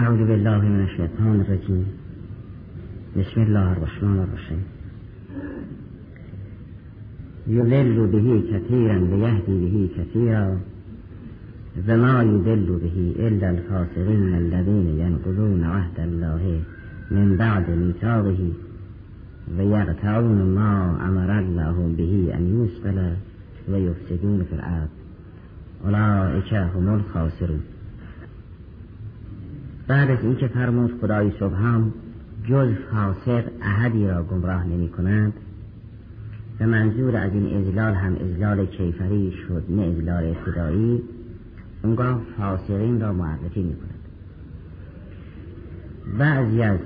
أعوذ بالله من الشيطان الرجيم. بسم الله الرحمن الرحيم. يضل به كثيرا ويهدي به كثيرا. وما يضل به إلا الفاسقين الذين ينقضون عهد الله من بعد ميثاقه. ويقطعون ما أمر الله به أن يوصل ويفسدون في الأرض. أولئك هم الخاسرون. بعد از اینکه فرمود خدای سبحان جز فاسق احدی را گمراه نمی کند و منظور از این ازلال هم ازلال کیفری شد نه ازلال ابتدایی اونگاه فاسقین را معرفی می کند. بعضی از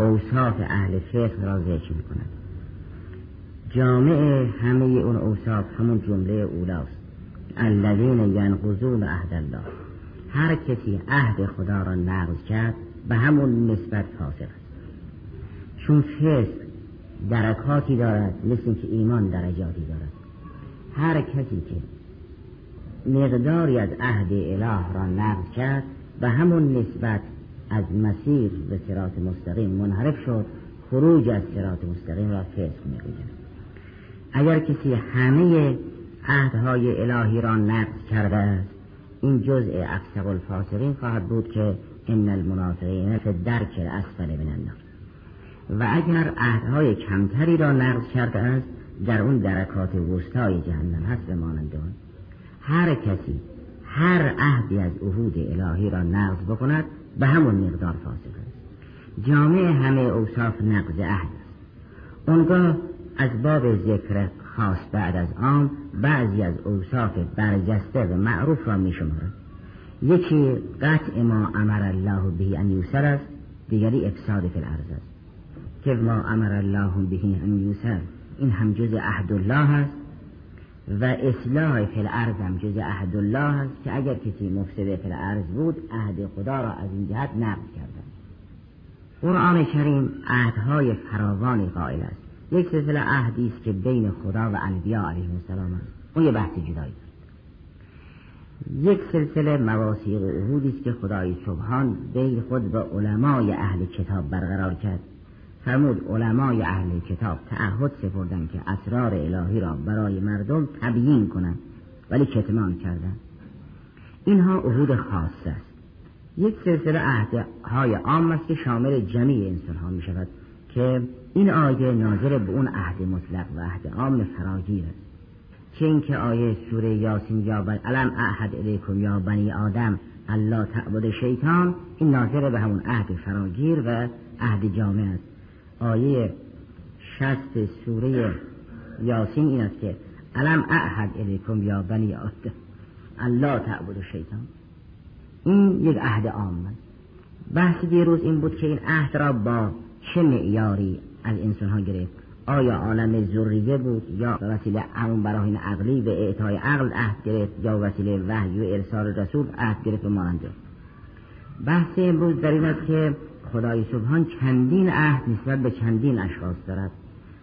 اوصاف اهل فقه را ذکر می کند. جامع همه اون اوصاف همون جمله اولاست. الذین ینقضون عهد الله. هر کسی عهد خدا را نقض کرد به همون نسبت فاسق است. چون فسق درکاتی دارد مثل که ایمان درجاتی دارد. هر کسی که مقداری از عهد اله را نقض کرد به همون نسبت از مسیر به سرات مستقیم منحرف شد خروج از سرات مستقیم را فسق می‌گوید اگر کسی همه عهدهای الهی را نقض کرده است این جزء افسق الفاسقین خواهد بود که ان المنافقین فی درک الاسفل من النار. و اگر عهدهای کمتری را نقض کرده است در اون درکات وسطای جهنم هست به مانند هر کسی هر عهدی از عهود الهی را نقض بکند به همون مقدار فاسق است. جامع همه اوصاف نقض عهد است. اونگاه از باب ذکر خاص بعد از آن بعضی از اوصاف برجسته و معروف را می شمارد یکی قطع ما امر الله به ان یوسر است دیگری افساد فی الارض است. که ما امر الله به ان یوسر این هم جز عهد الله است و اصلاح فی الارض هم جز عهد الله است که اگر کسی مفسد فی الارض بود عهد خدا را از این جهت نقض کرده قرآن کریم عهدهای فراوانی قائل است. یک سلسله عهدی است که بین خدا و انبیا علیه السلام است. اون یه بحث جدایی یک سلسله مواسیق و عهودی است که خدای سبحان بین خود و علمای اهل کتاب برقرار کرد. فرمود علمای اهل کتاب تعهد سپردن که اسرار الهی را برای مردم تبیین کنند ولی کتمان کردند اینها عهود خاص است. یک سلسله عهدهای عام است که شامل جمیع انسان ها می شود که این آیه ناظر به اون عهد مطلق و عهد عام فراگیر. است چه اینکه آیه سوره یاسین یا بن علم احد الیکم یا بنی آدم الله تعبد شیطان این ناظر به همون عهد فراگیر و عهد جامع است. آیه شست سوره یاسین این است که علم احد الیکم یا بنی آدم الله تعبد شیطان. این یک عهد عام است. بحث دیروز این بود که این عهد را با چه معیاری از انسان ها گرفت. آیا عالم ذریه بود یا وسیله همون براهین عقلی و اعطای عقل عهد گرفت یا وسیله وحی و ارسال رسول عهد گرفت و ماننده بحث امروز در این که خدای سبحان چندین عهد نسبت به چندین اشخاص دارد.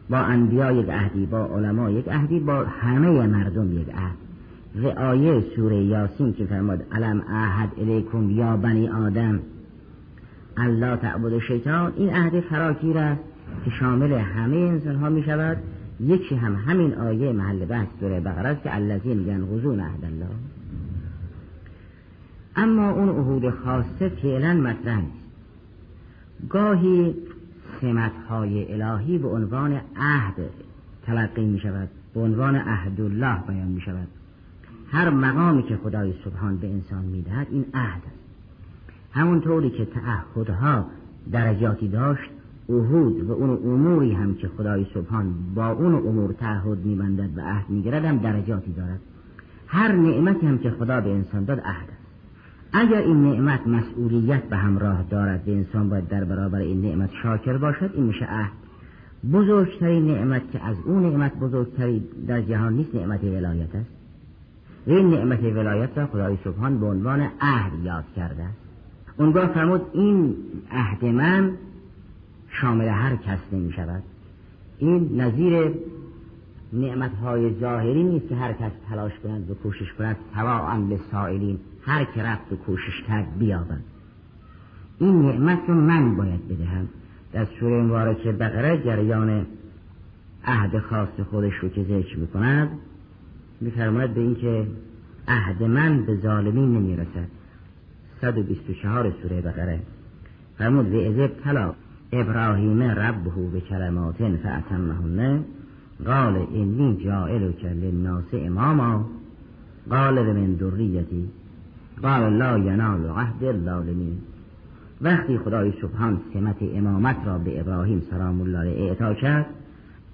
با انبیا یک عهدی با علما یک عهدی با همه مردم یک عهد. آیه سوره یاسین که فرماد علم عهد الیکم یا بنی آدم الله تعبد شیطان. این عهد فراگیر است. که شامل همه انسان ها می شود یکی هم همین آیه محل بحث سوره بقره است که الذین ینقضون عهد الله. اما اون عهود خاصه فعلا مطرح نیست. گاهی سمت های الهی به عنوان عهد تلقی می شود به عنوان عهد الله بیان می شود هر مقامی که خدای سبحان به انسان می دهد این عهد است. همونطوری که تعهدها درجاتی داشت عهود و اون اموری هم که خدای سبحان با اون امور تعهد میبندد و عهد می‌گیرد هم درجاتی دارد. هر نعمتی هم که خدا به انسان داد عهد است. اگر این نعمت مسئولیت به همراه دارد به انسان باید در برابر این نعمت شاکر باشد این میشه عهد. بزرگترین نعمت که از اون نعمت بزرگتری در جهان نیست نعمت ولایت است. این نعمت ولایت را خدای سبحان به عنوان عهد یاد کرده است. اونگاه فرمود این عهد من شامل هر کس نمی شود این نظیر نعمت های ظاهری نیست که هر کس تلاش کند و کوشش کند تواعا به سائلین هر که رفت و کوشش کرد بیابند این نعمت رو من باید بدهم. در سوره مبارکه بقره جریان عهد خاص خودش رو که ذکر می‌کند میفرماید به اینکه عهد من به ظالمین نمی‌رسد. 124 سوره بقره. فرمود به ازب طلا ابراهیم ربه به کلمات فأتمهن. قال اینی جائل که للناس اماما. قال من ذریتی. قال لا ینال عهد الظالمین. وقتی خدای سبحان سمت امامت را به ابراهیم سلام الله اعطا کرد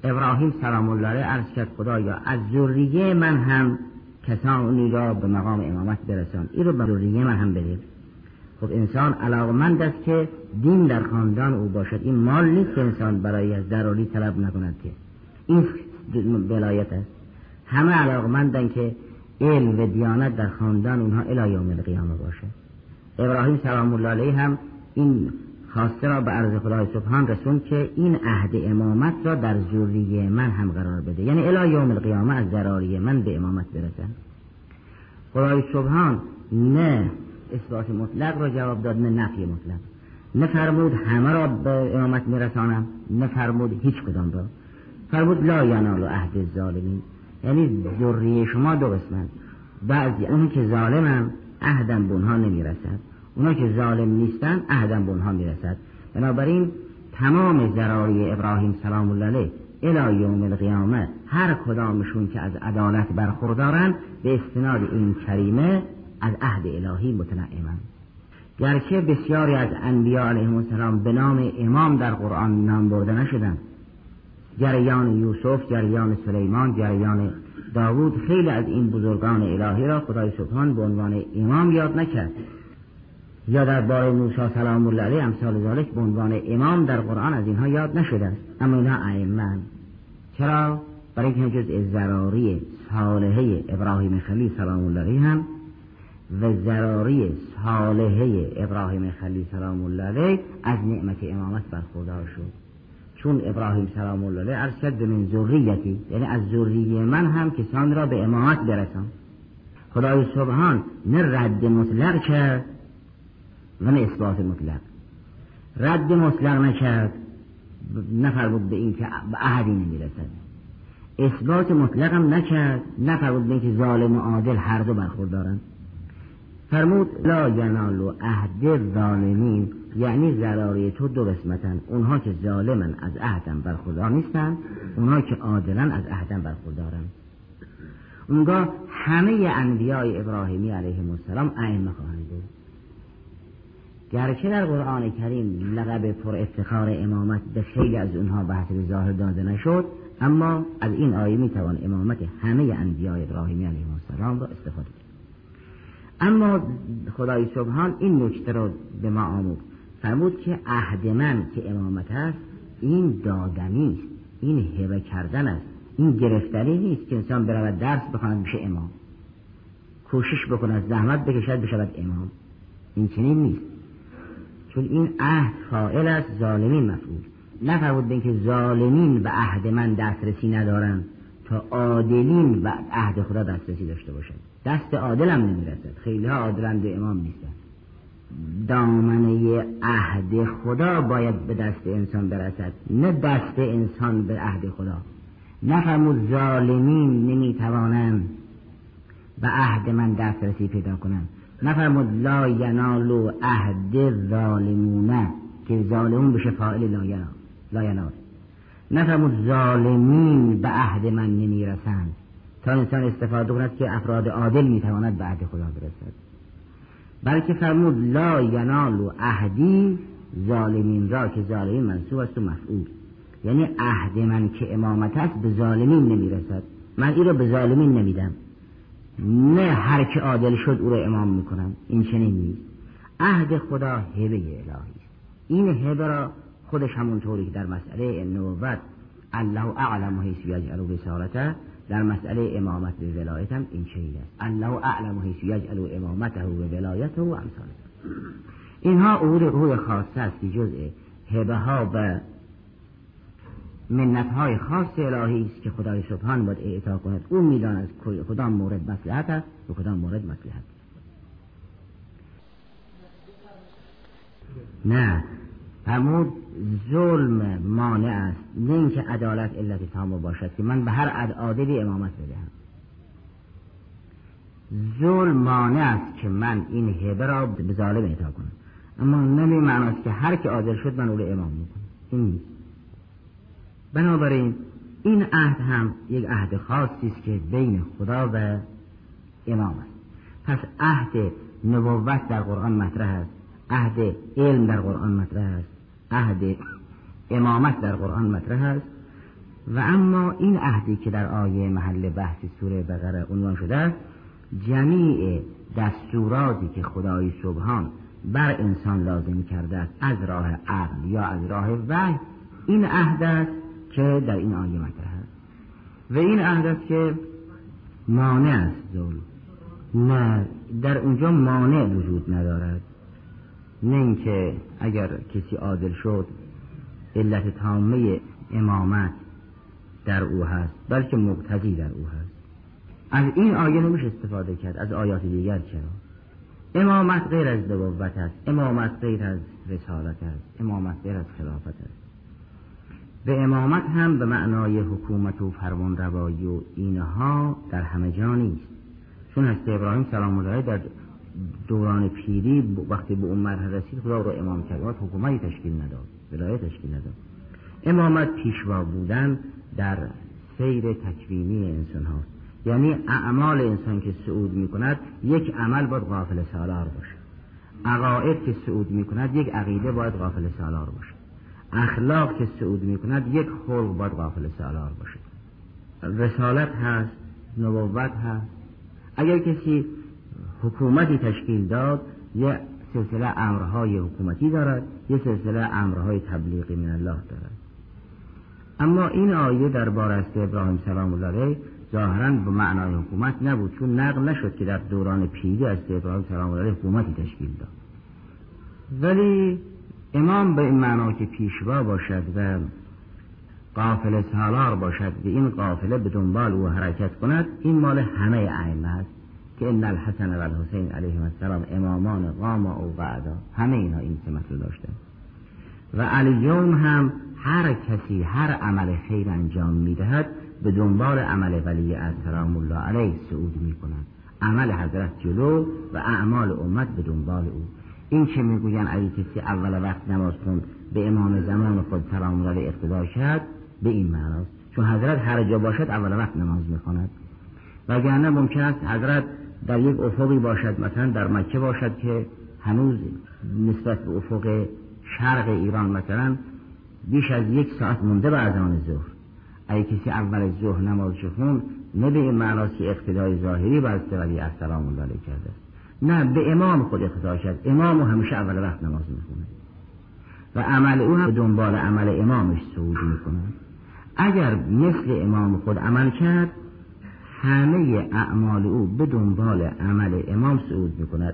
ابراهیم سلام الله عرض کرد خدایا از ذریه من هم کسانی را به مقام امامت برسان. این رو به ذریه من هم بده خب انسان علاقمند است که دین در خاندان او باشد. این مال نیست که انسان برای از ضروری طلب نکند که. این ولایت است. همه علاقمندن که علم و دیانت در خاندان اونها الی یوم القیامه باشه. ابراهیم سلام الله علیه هم این خواسته را به عرض خدای سبحان رسون که این عهد امامت را در ذریه من هم قرار بده. یعنی الی یوم القیامه از ضراری من به امامت برسن. خدای سبحان نه اثبات مطلق را جواب داد نه نفی مطلق. نه فرمود همه را به امامت میرسانم نه فرمود هیچ کدام را. فرمود لا ینال عهد الظالمین. یعنی ذریه شما دو قسمت. بعضی اون که ظالمم عهدم به اونها نمی‌رسد. اونا که ظالم نیستن عهدم به اونها می‌رسد. بنابراین تمام ضراری ابراهیم سلام الله علیه الى یوم القیامه هر کدامشون که از عدالت برخوردارن به استناد این کریمه از عهد الهی متنعمن گرچه بسیاری از انبیاء علیهم السلام به نام امام در قرآن نام برده نشدن جریان یوسف جریان سلیمان جریان داوود خیلی از این بزرگان الهی را خدای سبحان به عنوان امام یاد نکرد. یا در بار موسی سلام الله علیه امثال ذالک به عنوان امام در قرآن از اینها یاد نشده است. اما اینها ائمه. چرا؟ برای اینکه جز ضراری صالحه ابراهیم خلیل سلام الله علیه هم و ضراری صالحه ابراهیم خلیل سلام الله علیه از نعمت امامت برخوردار شد. چون ابراهیم سلام الله علیه عرض به من ذریتی یعنی از ذریه من هم کسان را به امامت برسان. خدای سبحان نه رد مطلق کرد و نه اثبات مطلق. رد مطلق نکرد نفرمود به این که به احدی نمی‌رسد. اثبات مطلق هم نکرد نفرمود به این که ظالم و عادل هر دو برخوردارند. فرمود لا ینال عهد ظالمین یعنی ضراری تو دو قسمتن. اونها که ظالمن از عهدم برخوردار نیستن اونها که عادلن از عهدم برخوردارن اونگاه همه انبیاء ابراهیمی علیه السلام ائمه خواهند بود. گرچه در قرآن کریم لقب پر افتخار امامت به خیلی از اونها به ظاهر داده نشد اما از این آیه می‌توان امامت همه انبیاء ابراهیمی علیه السلام را استفاده کرد. اما خدای سبحان این نکته را به ما آمود فرمود که عهد من که امامت است این دادنی است. این هبه کردن است. این گرفتنی نیست که انسان برود درس بخواند بشه امام. کوشش بکند زحمت بکشد بشود امام. این چنین نیست. چون این عهد فائل است ظالمین مفعول. نفرمود به اینکه ظالمین به عهد من دسترسی ندارند تا عادلین به عهد خدا دسترسی داشته باشند. دست عادلم نمی‌رسد. خیلی ها عادلند امام نیستن. دامنه عهد خدا باید به دست انسان برسد نه دست انسان به عهد خدا. نفرمود ظالمین نمی‌توانند به عهد من دسترسی پیدا کنند. نفرمود لا ینالو عهد ظالمونه که ظالمون بشه ینال لا ینال. نفرمود ظالمین به عهد من نمی‌رسند. تا انسان استفاده کند که افراد عادل می‌تواند به عهد خدا برسد. بلکه فرمود لا ینال عهدی ظالمین را که ظالمین منصوب است و مفعول. یعنی عهد من که امامت است به ظالمین نمی‌رسد. من این را به ظالمین نمیدم. نه هر که عادل شد او را امام می‌کنم. این چنین نیست. عهد خدا هبه الهی است. این هبه را خودش همونطوری که در مسئله نوبت الله اعلم حیث یجعل رسالته در مسئله امامت و ولایت هم این چنین است. الله اعلم حیث یجعل امامته و ولایته و امثال. اینها امور روی خاصه است که جزء هبه ها و منت های خاص الهی است که خدای سبحان باید اعطا کند. او می‌داند کدام مورد مصلحت است و کدام مورد مصلحت. نه. فرمود ظلم مانع است. نه اینکه عدالت علت تام باشد که من به هر عادلی امامت بدهم. ظلم مانع است که من این هبه را به ظالم اعطا کنم. اما نمی معناست که هر که عادل شد من او را امام می‌کنم. این نیست. بنابراین این عهد هم یک عهد خاصی است که بین خدا و امام است. پس عهد نبوت در قرآن مطرح است. عهد علم در قرآن مطرح است. عهد امامت در قرآن مطرح است. و اما این عهدی که در آیه محل بحث سوره بقره عنوان شده است جمیع دستوراتی که خدای سبحان بر انسان لازم کرده است از راه عقل یا از راه وحی این عهد است که در این آیه مطرح است. و این عهد است که مانع است. ظلم نه در اونجا مانع وجود ندارد. نه اینکه اگر کسی عادل شد علت تامه امامت در او هست بلکه مقتضی در او هست. از این آیه نمیشه استفاده کرد از آیات دیگر چرا؟ امامت غیر از نبوت است امامت غیر از رسالت است امامت غیر از خلافت است. به امامت هم به معنای حکومت و فرمان روایی و اینها در همه جا نیست. چون هست ابراهیم سلام الله در دوران پیری وقتی به اون مرحله رسید خدا رو امام کرد. حکومتی تشکیل نداد ولایت تشکیل نداد. امامت پیشوا بودن در سیر تکوینی انسان هاست یعنی اعمال انسان که سعود می کند یک عمل باید غافل سالار باشه. عقاید که سعود می کند یک عقیده باید غافل سالار باشه. اخلاق که سعود می کند یک خلق باید غافل سالار باشه. رسالت هست نبوت هست. اگر کسی حکومتی تشکیل داد یه سلسله امرهای حکومتی دارد یه سلسله امرهای تبلیغی من الله دارد. اما این آیه در است ابراهیم سلام الله علیه ظاهرا به معنای حکومت نبود چون نقل نشد که در دوران پیری از ابراهیم سلام الله علیه حکومتی تشکیل داد. ولی امام به این معنا که پیشوا باشد و قافل سالار باشد و این قافله به دنبال او حرکت کند این مال همه ائمه است. که ان الحسن و الحسین علیه السلام امامان قام او قعدا همه اینها این سمت رو داشته. و الیوم هم هر کسی هر عمل خیر انجام می‌دهد به دنبال عمل ولی از سلام الله علیه سعود می کند عمل حضرت جلو و اعمال امت به دنبال او. این که می‌گوین اگه کسی اول وقت نماز کن به امام زمان خود سلام علیه اقتدا شد به این معناست. چون حضرت هر جا باشد اول وقت نماز می‌خواند. وگرنه ممکن است حضرت در یک افقی باشد مثلا در مکه باشد که هنوز نسبت به افق شرق ایران مثلا بیش از یک ساعت مونده به اذان ظهر. اگه کسی اول ظهر نماز خون نه به که اقتدای ظاهری بر ولی السلام الله کرده. نه به امام خود اقتدا شد امام همیشه اول وقت نماز می‌خونه. و عمل او هم دنبال عمل امامش سعود می‌کنه. اگر مثل امام خود عمل کرد همه اعمال او به دنبال عمل امام صعود می کند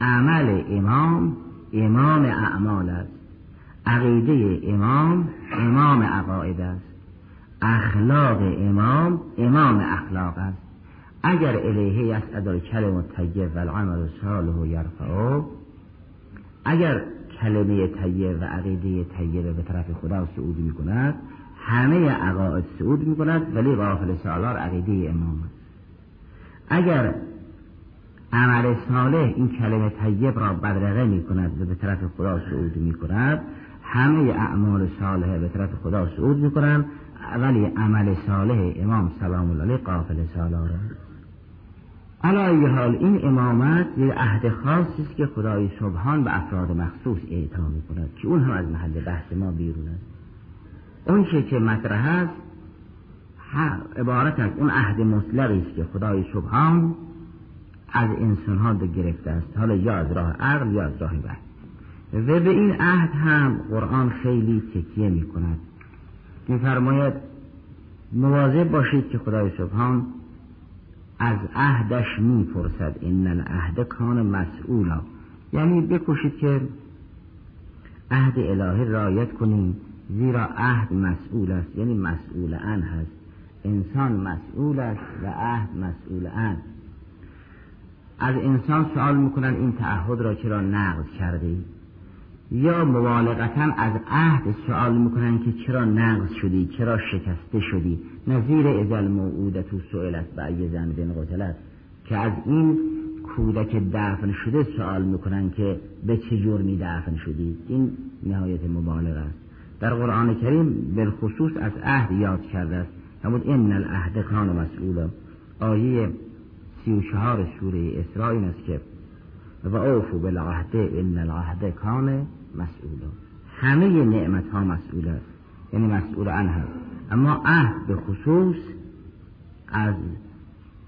عمل امام امام اعمال است. عقیده امام امام عقاید است. اخلاق امام امام اخلاق است. اگر الیه یسعد کلم طیب و العمل صالح یرفعه اگر کلمه طیب و عقیده طیبه به طرف خدا صعود می کند همه عقاید سعود می کند ولی غافل سالار عقیده امام اگر عمل صالح این کلمه طیب را بدرقه می کند و به طرف خدا صعود می کند همه اعمال صالح به طرف خدا صعود می کنند ولی عمل صالح امام سلام الله علیه قافل سالار علی حال این امامت یک عهد خاصی است که خدای سبحان به افراد مخصوص اعطا می کند که اون هم از محل بحث ما بیرون است. اون چه که مطرح است عبارت از اون عهد مطلقی است که خدای سبحان از انسان ها گرفته است. حالا یا از راه عقل یا از راه وحی. و به این عهد هم قرآن خیلی تکیه می کند میفرماید مواظب باشید که خدای سبحان از عهدش می‌پرسد. این العهد کان مسئولا. یعنی بکوشید که عهد الهی رایت کنید زیرا عهد مسئول است یعنی مسئول ان هست. انسان مسئول است و عهد مسئول ان. از انسان سوال می‌کنن این تعهد را چرا نقض کرده ای یا مبالغتا از عهد سوال می‌کنن که چرا نقض شدی چرا شکسته شدی؟ نظیر ازل موعودت و سئلت به زن بن قتلت. که از این کودک دفن شده سوال می‌کنن که به چه جرمی دفن شدی؟ این نهایت مبالغه است. در قرآن کریم بالخصوص از عهد یاد کرده است. همون این العهد کان مسئولا. آیه سی و چهار سوره اسراء این است که و اوفو بالعهد ان العهد کان مسئولا. همه نعمت ها مسئول است. یعنی مسئول عنه هست اما عهد به خصوص از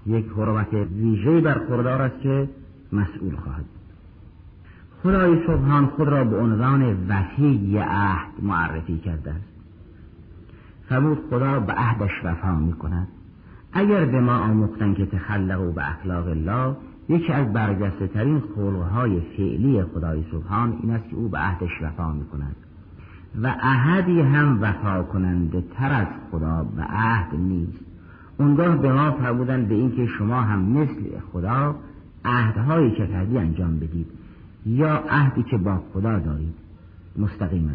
یک حرمت ویژه برخوردار است که مسئول خواهد خدای سبحان خود را به عنوان وفی عهد معرفی کرده است. فرمود خدا به عهدش وفا می کند اگر به ما آموختن که تخلقوا به اخلاق الله یکی از برجسته ترین خلقهای فعلی خدای سبحان این است که او به عهدش وفا می کند و عهدی هم وفا کننده تر از خدا به عهد نیست. اونگاه به ما فرمودن به اینکه شما هم مثل خدا عهدهایی که کردی انجام بدید. یا عهدی که با خدا دارید مستقیما.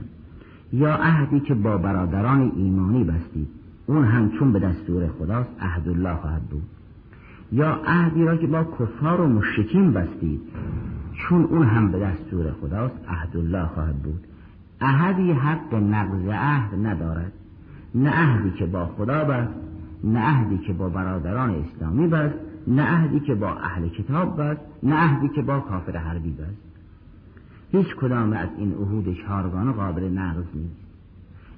یا عهدی که با برادران ایمانی بستید اون هم چون به دستور خداست عهد الله خواهد بود. یا عهدی را که با کفار و مشرکین بستید چون اون هم به دستور خداست عهد الله خواهد بود. عهدی حق نقض عهد ندارد. نه عهدی که با خدا بست نه عهدی که با برادران اسلامی بست نه عهدی که با اهل کتاب بست نه عهدی که با کافر حربی بست. هیچ کدام از این عهود چهارگانه قابل نقض نیست.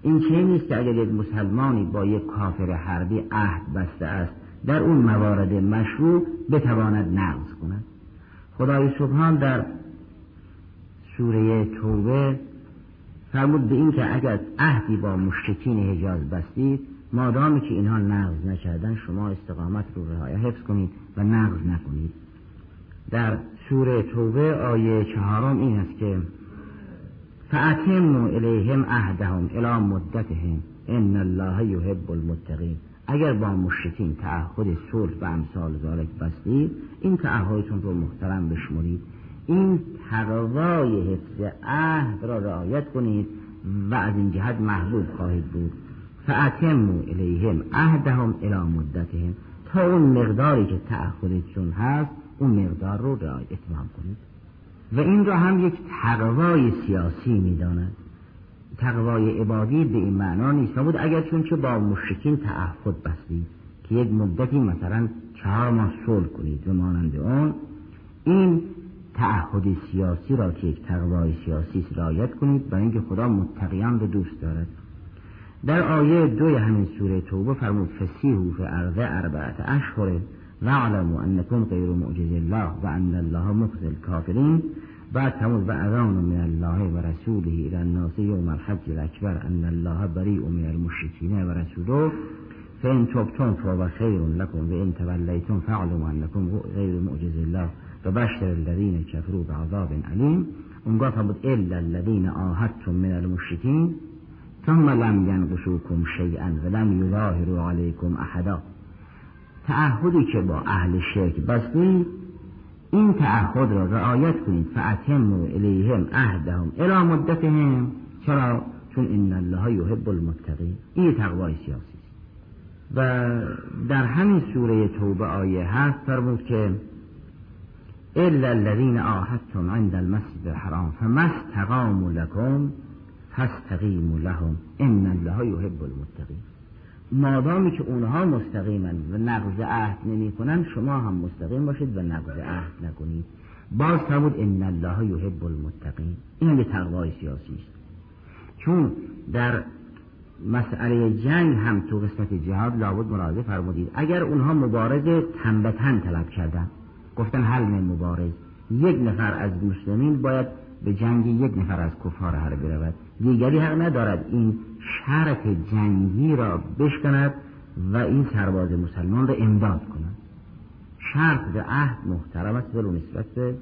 این چه نیست که اگر یک مسلمانی با یک کافر حربی عهد بسته است در اون موارد مشروع بتواند نقض کند؟ خدای سبحان در سوره توبه فرمود به این که اگر عهدی با مشرکین حجاز بستید مادامی که اینها نقض نکردن شما استقامت رو رعایت حفظ کنید و نقض نکنید. در سوره توبه آیه چهارم این است که فأتموا الیهم عهدهم الی مدتهم ان الله یحب المتقین. اگر با مشرکین تعهد صلح و امثال ذالک بستید این تعهدتون رو محترم بشمرید. این تقوای حفظ عهد را رعایت کنید و از این جهت محبوب خواهید بود. فأتموا الیهم عهدهم الی مدتهم. تا اون مقداری که تعهدشون هست اون مقدار رو رعایت اتمام کنید. و این را هم یک تقوای سیاسی می‌داند. تقوای عبادی به این معنا نیست. بود اگر چون که با مشرکین تعهد بستید که یک مدتی مثلا چهار ماه صلح کنید و مانند اون این تعهد سیاسی را که یک تقوای سیاسی رعایت کنید برای اینکه خدا متقیان رو دوست دارد. در آیه دوی همین سوره توبه فرمود فسیحو فی ارض اربعت اشهر واعلموا انکم غیر معجز الله و ان الله مخزی الكافرین بعد و اذان من الله و رسوله الى الناس یوم الحج الاکبر. ان الله بریء من المشرکین و رسوله. فان تبتم فهو خیر لكم وان تولیتم فاعلموا انکم غیر معجز الله و بشر الذین کفروا بعذاب علیم. اونگاه فرمود الا الذین آهدتم من المشرکین. ثم لم ینقصوکم شیئا و لم یظاهروا علیکم احدا. تعهدی که با اهل شرک بستید این تعهد را رعایت کنید فاتموا الیهم عهدهم الی مدتهم. چرا؟ چون ان الله یحب المتقین. این تقوای سیاسی و در همین سوره توبه آیه هست فرمود که الا الذين عاهدتم عند المسجد الحرام فما استقاموا لكم فاستقیموا لهم. ان الله یحب المتقین. مادامی که اونها مستقیمن و نقض عهد نمی کنن شما هم مستقیم باشید و نقض عهد نکنید. باز فرمود ان الله یحب المتقین. این به تقوای سیاسی است. چون در مسئله جنگ هم تو قسمت جهاد لابد مراجعه فرمودید. اگر اونها مبارز تن به تن طلب کردن گفتن حل مبارز یک نفر از مسلمین باید به جنگ یک نفر از کفار حرب برود. دیگری حق ندارد. این شرط جنگی را بشکند و این سرباز مسلمان را امداد کند. شرط به عهد محترم است ولو نسبت به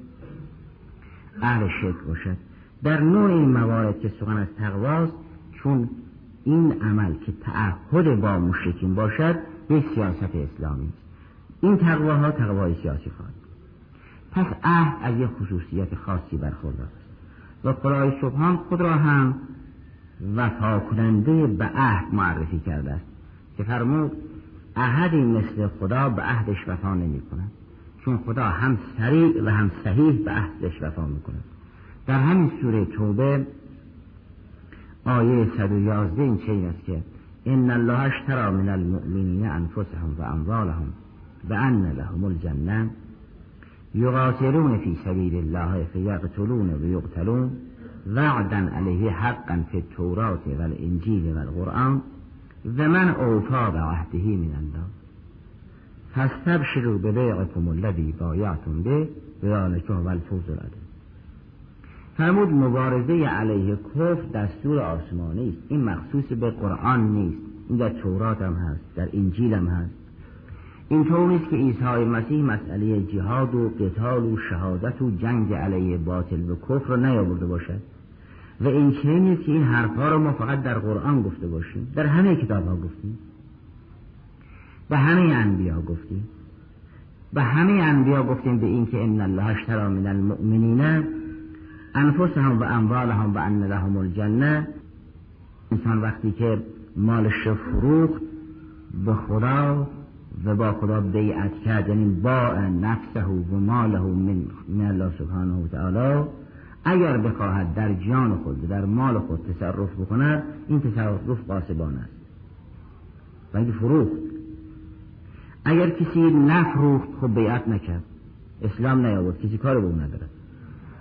اهل شرک باشد. در نوع این موارد که سخن از تقواست چون این عمل که تعهد با مشرکین باشد به سیاست اسلامی است. این تقواها تقوای سیاسی خواهد پس عهد از یک خصوصیت خاصی برخوردار است. و خدای سبحان خود را هم وفا کننده به عهد معرفی کرده است که فرمود احدی مثل خدا به عهدش وفا نمی کند چون خدا هم سریع و هم صحیح به عهدش وفا می کند. در همین سوره توبه آیه 111 این چین است که ان الله اشترى من المؤمنین انفسهم و اموالهم و ان لهم الجنه یقاتلون فی سبیل الله فیقتلون و یقتلون وعدا علیه حقا فی التورات و الانجیل و القرآن و من اوفا به عهده من الله. فاستبشروا ببیعکم الذی بایعتم به ذلک هو الفوز العظیم. فرمود مبارزه علیه کفر دستور آسمانی است. این مخصوص به قرآن نیست. این در تورات هم هست در انجیل هم هست. این طور نیست که عیسی مسیح مسئله جهاد و قتال و شهادت و جنگ علیه باطل و کفر رو نیاورده باشد. و این چه نیست که این حرفها رو ما فقط در قرآن گفته باشیم. در همه کتاب ها گفتیم. به همه انبیا گفتیم. به همه انبیا گفتیم به این که ان الله اشترى من المؤمنین انفسهم و اموالهم و ان لهم الجنه. انسان وقتی که مالش فروخت به خدا و با خدا بیعت کرد یعنی با نفسه و ماله من, من الله سبحانه و تعالی. اگر بخواهد در جان خود در مال خود تصرف بکند این تصرف قاسبان است. و اینکه فروخت. اگر کسی نفروخت خب بیعت نکرد. اسلام نیاورد کسی کار به اون ندارد.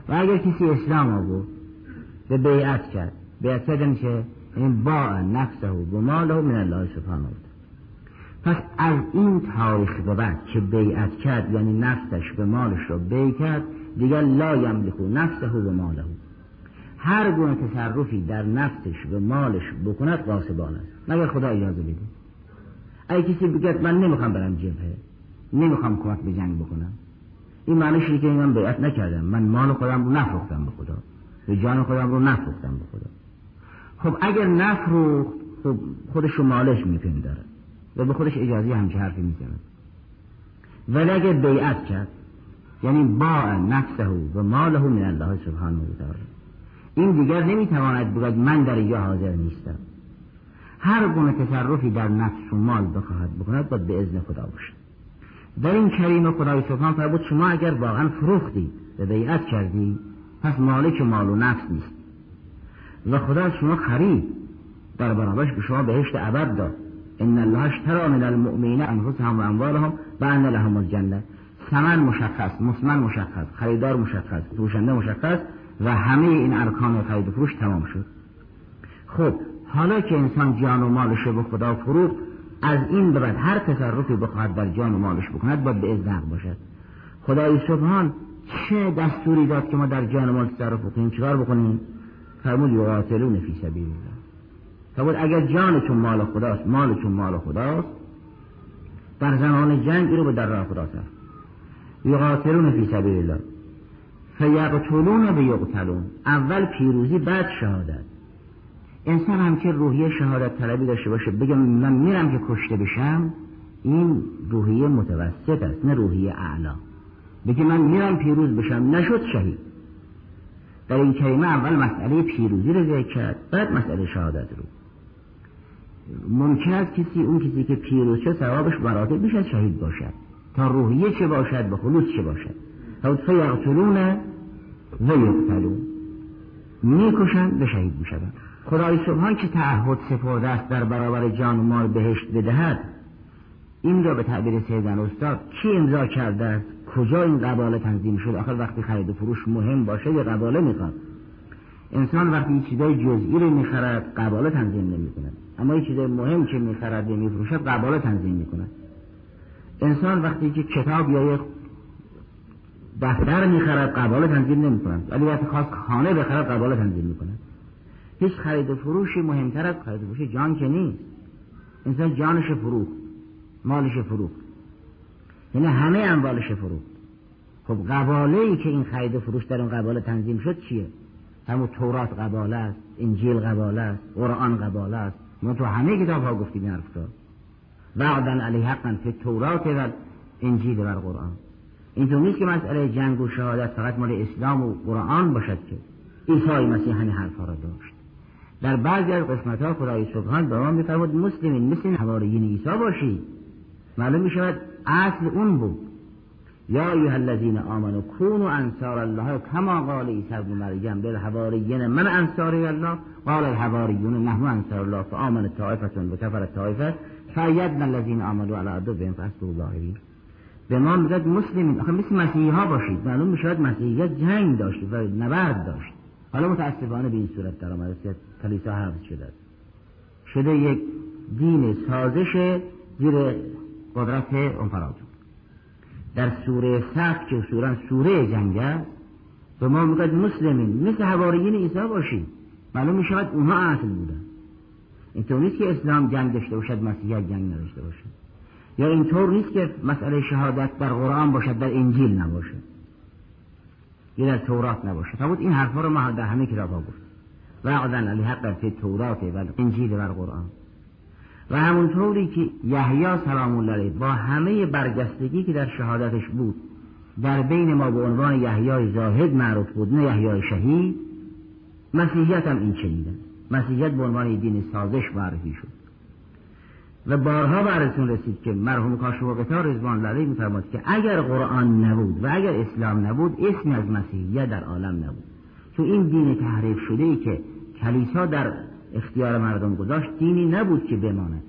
و اگر کسی اسلام آورد به بیعت کرد. بیعت کردن که این با نفسه و ماله من الله سبحانه پس از این تاریخ به بعد که بیعت کرد یعنی نفسش به مالش رو بی کرد دیگر لا یملکو نفسه و ماله. هر گونه تصرفی در نفسش به مالش بکند قاسبان است. مگر خدا اجازه بده؟ اگه کسی بگه من نمی‌خوام برم جبهه. نمی‌خوام کمک به جنگ بکنم. این معنیش که من بیعت نکردم. من مال خودم رو نفروختم به خدا. به جان خودم رو نفروختم به خدا. خب اگر نفروخت خب خودش رو مالش میپنداره و به خودش اجازه همچه حرفی می‌زند. ولی اگر بیعت کرد یعنی با نفسه و ماله من الله سبحانه و تعالی. این دیگر نمی‌تواند بگوید من در اینجا حاضر نیستم. هر گونه تصرفی در نفس و مال بخواهد بکند باید به اذن خدا باشد. در این کریم خدای سبحان فرمود شما اگر واقعا فروختی و بیعت کردی پس مالک مال و نفس نیست. و خدا شما خرید. در برابرش به شما بهشت ابد داد. ان الله اشترى من المؤمنین انفسهم و اموالهم و ان لهم الجنه. ثمن مشخص مسمن مشخص خریدار مشخص فروشنده مشخص و همه این ارکان خرید و فروش تمام شد. خب حالا که انسان جان و مالش به خدا فروخت از این به بعد هر تصرفی بخواهد در جان و مالش بکند باید به اذن باشد. خدای سبحان چه دستوری داد که ما در جان و مال تصرف بکنیم؟ چیکار بکنیم؟ فرمود یقاتلون فی سبیل الله فرمود اگر جانتون مال خداست مالتون مال خداست در زمان جنگ رو به در راه خدا صرف یقاتلون فی سبیل الله. فیقتلون یقتلون. اول پیروزی بعد شهادت. انسان هم که روحیه شهادت طلبی داشته باشه بگم من میرم که کشته بشم این روحیه متوسط است نه روحیه اعلا. بگه من میرم پیروز بشم نشد شهید. در این کلمه اول مسئله پیروزی رو ذکر کرد بعد مسئله شهادت رو. ممکن است کسی اون کسی که پیروز شد ثوابش مراتب از شهید باشد. تا روحیه چه باشد به خلوص چه باشد. تا فیقتلون و یقتلون می‌کشند به شهید می‌شوند. خدای سبحان که تعهد سپرده است در برابر جان و مال بهشت بدهد این را به تعبیر سیدن استاد کی امضا کرده است؟ کجا این قباله تنظیم شد آخر وقتی خرید و فروش مهم باشه یه قباله می‌خواد؟ انسان وقتی چیزای جزئی رو می‌خرد قباله تنظیم نمی‌کند. اما یه چیزای مهم که می‌خرد و میفروشد قباله تنظیم می‌کند. انسان وقتی که کتاب یا یک دفتر می‌خرد قباله تنظیم نمی‌کند. ولی وقتی خواست خانه بخرد قباله تنظیم می‌کند. هیچ خرید و فروشی مهمتر از خرید و فروش جان که نیست. انسان جانش فروخت مالش فروخت. یعنی همه اموالش فروخت. خب قباله ای که این خرید و فروش در اون قباله تنظیم شد چیه؟ همون تورات قباله است انجیل قباله است قرآن قباله است. ما تو همه کتاب ها گفتیم این حرف وعدن علی حقا فی تورات و انجیل و قرآن اینطور نیست که مسئله جنگ و شهادت فقط مال اسلام و قرآن باشد که عیسی مسیح همین حرفا را داشت. در بعضی از قسمت ها خدای سبحان به ما میفرمود مسلمین مثل حواریین عیسی باشید. معلوم می شود اصل اون بود. یا ایها الذین آمنوا کونوا انصار الله کما قال عیسی ابن مریم بالحواریین من انصار الله. قال الحواریون نحن انصار الله فآمن طائفه و کفر طائفه فایدنا الذین آمنوا علی عدوهم فاصبروا ظاهرین به ما میگد مسلمین. آخه مثل مسیحی ها باشید. معلوم می شود مسیحیت جنگ داشت و نبرد داشت. حالا متاسفانه به این صورت در آمده که کلیسا حفظ شده شده یک دین سازش زیر قدرت امپراتور در سوره صف که سوره سوره جنگ است به ما میگد مسلمین مثل حواریین عیسی باشید. معلوم می شود اونها اصل بودن. اینطور نیست که اسلام جنگ داشته باشد مسیحیت جنگ نداشته باشد. یا اینطور نیست که مسئله شهادت در قرآن باشد در انجیل نباشد. یا در تورات نباشد. فرمود این حرفا رو ما در همه کتاب ها گفت علی حق فی تورات و انجیل و قرآن. و همونطوری که یحیی سلام الله علیه با همه برگستگی که در شهادتش بود در بین ما به عنوان یحیی زاهد معروف بود نه یحیی شهید مسیحیت هم این چنیدن مسیحیت به عنوان دین سازش معرفی شد. و بارها براتون رسید که مرحوم کاشف و قطار رضوان الله میفرماد که اگر قرآن نبود و اگر اسلام نبود اسمی از مسیحیت در عالم نبود. چون این دین تحریف شده ای که کلیسا در اختیار مردم گذاشت دینی نبود که بماند.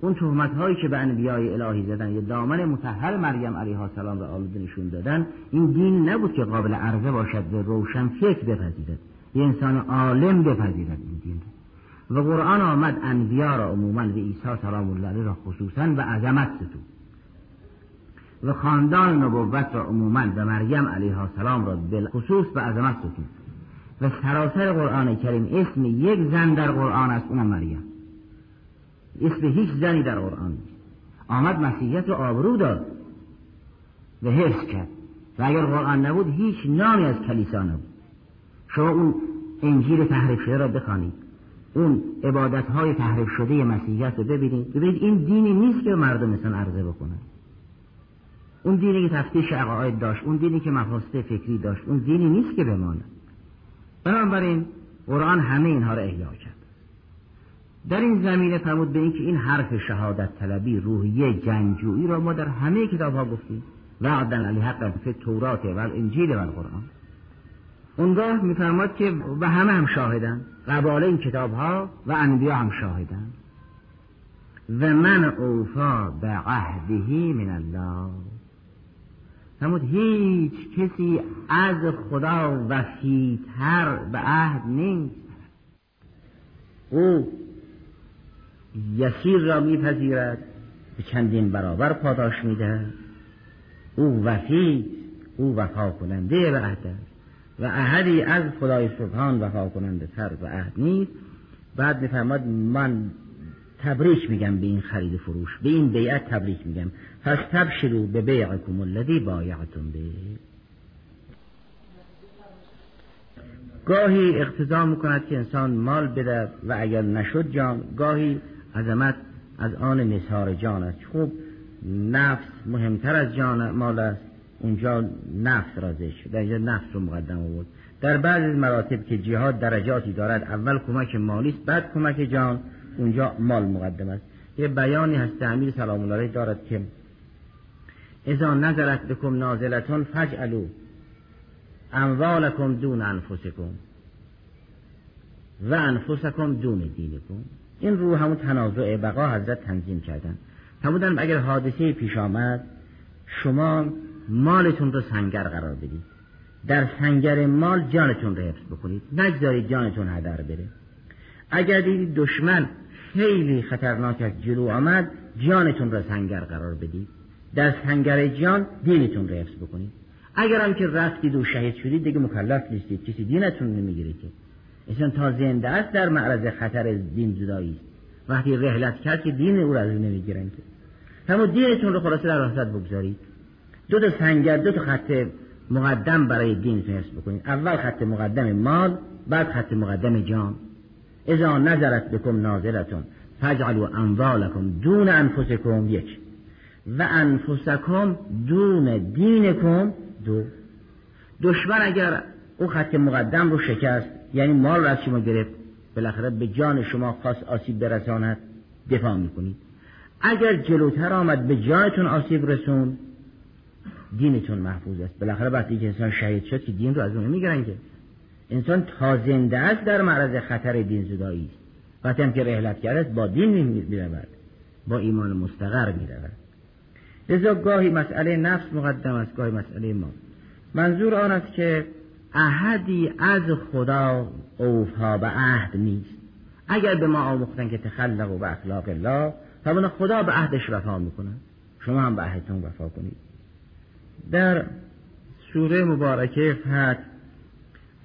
اون تهمت هایی که به انبیای الهی زدن یا دامن متحر مریم علیها السلام را آلوده نشون دادن این دین نبود که قابل عرضه باشد به روشن فکر بپذیرد. یه انسان عالم بپذیرد این دین و قرآن آمد انبیا را عموما به عیسی سلام الله علیه را خصوصا به عظمت ستود. و خاندان نبوت را عموما به مریم علیه السلام را خصوص به عظمت ستود. و سراسر قرآن کریم اسم یک زن در قرآن است اونم مریم. اسم هیچ زنی در قرآن نیست. آمد مسیحیت رو آبرو داد و حفظ کرد. و اگر قرآن نبود هیچ نامی از کلیسا نبود. شما اون انجیل تحریف شده را بخوانید. اون عبادت های تحریف شده مسیحیت رو ببینید. ببینید این دینی نیست که مردم مثلا عرضه بکنن. اون دینی که تفتیش عقاید داشت اون دینی که مفاسد فکری داشت اون دینی نیست که بمانه بنابراین قرآن همه اینها را احیا کرد. در این زمینه فرمود به اینکه این حرف شهادت طلبی روحیه جنگجویی را ما در همه کتاب ها گفتیم. وعدن علی حق فی تورات و انجیل و القرآن. اونگاه میفرماد که به همه هم شاهدن. قبال این کتاب ها و انبیا هم شاهدن. و من اوفا به عهدهی من الله. فرمود هیچ کسی از خدا وفیتر به عهد نیست. او یسیر را میپذیرد به چندین برابر پاداش میده او وفی او وفا کننده به عهد و احدی از خدای سبحان وفا کننده تر به عهد نیست. بعد میفرماد من تبریک میگم به این خرید فروش به این بیعت تبریک میگم. پس تبشرو به بیعکم الذی بایعتم به. گاهی اقتضا می‌کند که انسان مال بده و اگر نشد جان گاهی عظمت از آن نصار جان است. خوب نفس مهمتر از جان مال است. اونجا نفس را شد در اینجا نفس رو مقدم آورد. در بعض مراتب که جهاد درجاتی دارد اول کمک مالی است بعد کمک جان اونجا مال مقدم است. یه بیانی هست امیر سلام الله دارد که اذا نظرت بکم نازلتون فجعلو اموالکم دون انفسکم و انفسکم دون دینکم. این رو همون تنازع بقا حضرت تنظیم کردن. فرمودن اگر حادثه پیش آمد شما مالتون رو سنگر قرار بدید. در سنگر مال جانتون رو حفظ بکنید. نگذارید جانتون هدر بره. اگر دیدید دشمن خیلی خطرناک از جلو آمد جانتون را سنگر قرار بدید. در سنگر جان دینتون رو حفظ بکنید. اگر هم که رفتید و شهید شدید دیگه مکلف نیستید. کسی دینتون نمی‌گیره که. انسان تا زنده است در معرض خطر دین جدایی است. وقتی رحلت کرد که دین او را از نمی‌گیرن که. همون دینتون رو خلاصه در راست بگذارید. دو تا سنگر دو تا خط مقدم برای دین حفظ بکنید. اول خط مقدم مال بعد خط مقدم جان. اذا نظرت بکم نازلتون فجعلوا اموالکم دون انفسکم یک. و انفسکم دون دینکم دو. دشمن اگر او خط مقدم رو شکست یعنی مال رو از شما گرفت بالاخره به جان شما خاص آسیب برساند دفاع می‌کنید. اگر جلوتر آمد به جانتون آسیب رسون دینتون محفوظ است. بالاخره وقتی که انسان شهید شد که دین رو از اون می‌گیرن که. انسان تا زنده است در معرض خطر دین زدایی. است وقتی هم که رحلت کرده با دین می‌رود. با ایمان مستقر می‌رود. لذا گاهی مسئله نفس مقدم است گاهی مسئله ما. منظور آن است که احدی از خدا اوفا به عهد نیست. اگر به ما آموختن که تخلق و به اخلاق الله فرمان خدا به عهدش وفا می‌کنه. شما هم به عهدتون وفا کنید. در سوره مبارکه فتح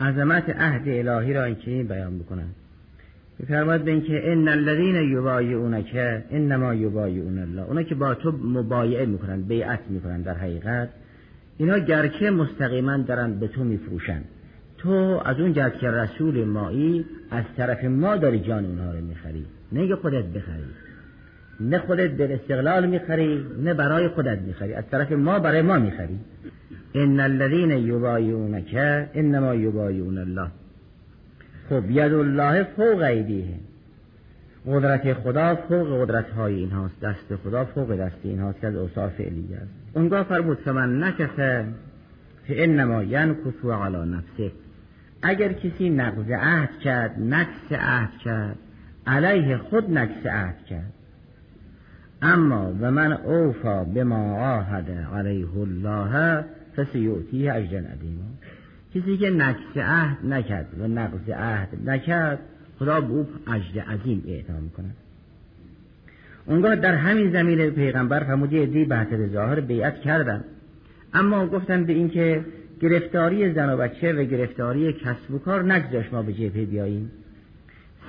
عظمت عهد الهی را این بیان می‌کنند فرماد به اینکه ان الذين يبايعونك انما يبايعون الله اونا که با تو مبایعه می‌کنن بیعت می‌کنن در حقیقت اینا گرچه مستقیما دارن به تو میفروشن. تو از اون جهت که رسول مایی از طرف ما داری جان اونها رو می‌خری. نه خودت بخری. نه خودت به استقلال می‌خری نه برای خودت می‌خری. از طرف ما برای ما می‌خری. ان الذين يبايعونك انما يبايعون الله. خب ید الله فوق ایدیه قدرت خدا فوق قدرت های این هاست دست خدا فوق دست این هاست که از اوصاف فعلی است. اونگاه فرمود فمن نکسه انما ینکسو علی نفسه. اگر کسی نقض عهد کرد نکس عهد کرد علیه خود نکس عهد کرد. اما و من اوفا به ما عاهد علیه الله فسیوتیه اجرا عظیما. کسی که نکس عهد نکرد و نقض عهد نکرد خدا به او اجر عظیم اعطا می‌کنه اونگاه در همین زمین پیغمبر فرمودی دی به ظاهر بیعت کردن اما گفتن به اینکه گرفتاری زن و بچه و گرفتاری کسب و کار نگذاش ما به جبهه بیاییم.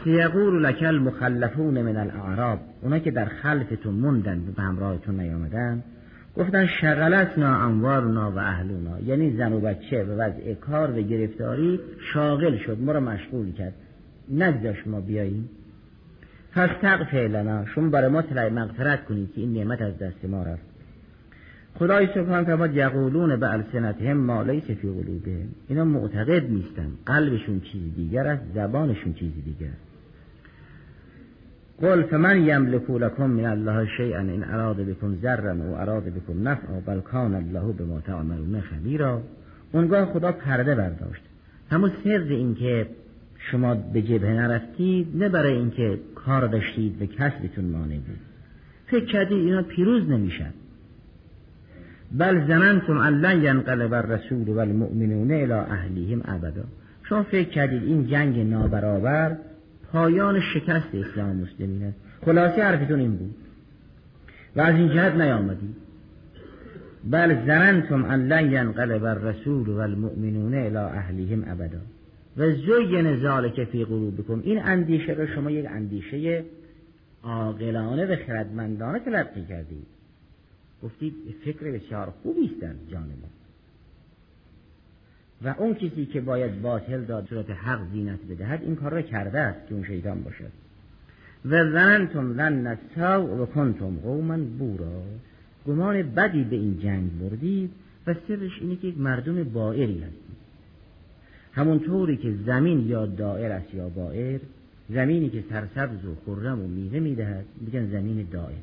سیقول لکل مخلفون من الاعراب اونا که در خلفتون موندن به همراهتون نیامدن گفتن شغلتنا انوارنا و اهلونا یعنی زن و بچه و وضع کار و گرفتاری شاغل شد ما را مشغول کرد. نگذاش ما بیاییم. پس فعلنا شما برای ما طلع مغفرت کنید که این نعمت از دست ما رفت. خدای سبحان فرماد یقولون به السنتهم ما لیس فی قلوبهم. اینا معتقد نیستن. قلبشون چیز دیگر است زبانشون چیز دیگر قل فمن یملکو لکم من الله شیئا ان اراد بکن ذرا و اراد بکن نفعا بل کان الله بما تعملون خبیرا. اونگاه خدا پرده برداشت. همون سر این که شما به جبهه نرفتید نه برای اینکه کار داشتید و کسبتون مانع بود. فکر کردید اینا پیروز نمیشن. بل زننتم ان ینقلب الرسول و المؤمنون الى اهلیهم ابدا. شما فکر کردید این جنگ نابرابر پایان شکست اسلام مسلمین است. خلاصه حرفتون این بود. و از این جهت نیامدید بل زننتم ان لن ینقلب الرسول و المؤمنون الى اهلیهم ابدا. و زین ذالک فی قلوبکم. این اندیشه رو شما یک اندیشه عاقلانه و خردمندانه تلقی کردید. گفتید فکر بسیار خوبی است در جان ما. و اون کسی که باید باطل داد صورت حق زینت بدهد این کار را کرده است که اون شیطان باشد و زنتم لن نساو و کنتم قوما بورا. گمان بدی به این جنگ بردید و سرش اینه که یک مردم بائری هستید همونطوری که زمین یا دائر است یا بائر زمینی که سرسبز و خرم و میوه می‌دهد میگن زمین دائر.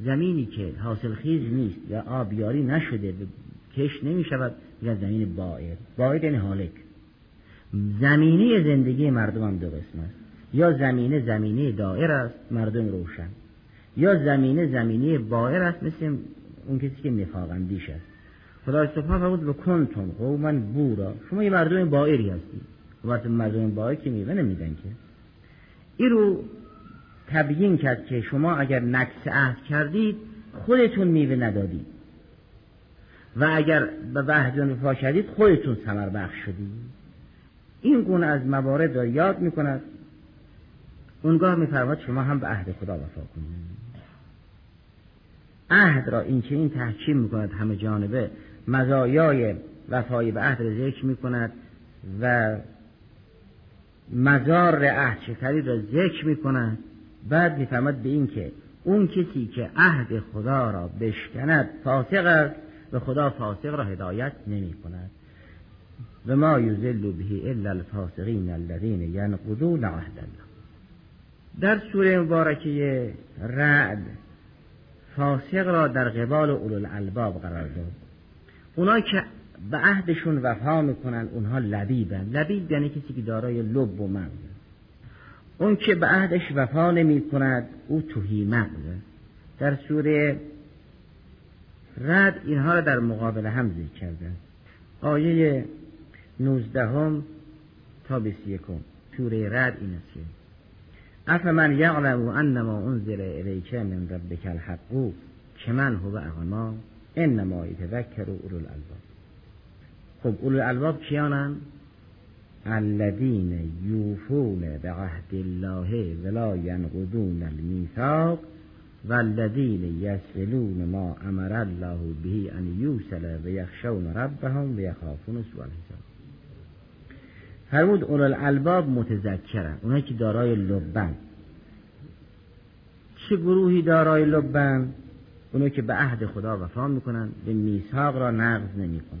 زمینی که حاصل خیز نیست یا آبیاری نشده کش نمی شود میگن زمین بائر بائر یعنی حالک زمینی زندگی مردم هم دو قسم است یا زمینه زمینی دائر است مردم روشن. یا زمینه زمینی بائر است مثل اون کسی که نفاق اندیش است. خدا سبحانه فرمود و کنتم قوما بورا. شما یه مردم بائری هستی وقتی مردم بائر که میوه نمیدن که. این رو تبیین کرد که شما اگر نکس عهد کردید خودتون میوه ندادید. و اگر به وحدتون وفا کردید خودتون سمر بخش شدید. این گونه از موارد را یاد می‌کند. اونگاه میفرماد شما هم به عهد خدا وفا کنید. عهد را این این تحکیم می‌کند همه جانبه مزایای وفای به عهد را ذکر می‌کند و مزار عهد شکری را ذکر می‌کند. بعد میفرماد به این که اون کسی که عهد خدا را بشکند فاسق است. و خدا فاسق را هدایت نمی کند. و ما یزل به الا الفاسقین الذین ینقضون عهد الله. در سوره مبارکه رعد فاسق را در قبال اولو الالباب قرار داد. اونا که به عهدشون وفا می‌کنن اونها لبیبن. لبیب یعنی کسی که دارای لب و مغز. اون که به عهدش وفا نمی کند او توهی مغزه در سوره رد اینها را در مقابل هم ذکر کرده آیه نوزدهم تا بیست یکم. سوره رد این است که افمن یعلم انما انزل الیک من ربک الحق؟ که من هو اغنا انما یتذکر اولو الالباب. خب اولو الالباب کیانن؟ الذین یوفون به عهد الله ولا ینقضون الميثاق والذین یسلون ما امر الله به ان یوصل و یخشون ربهم و یخافون سوء الحساب. فرمود اول الالباب متذکرن. اونایی که دارای لبن. چه گروهی دارای لبن؟ اونایی که به عهد خدا وفا می‌کنن به میثاق را نقض نمی‌کنن.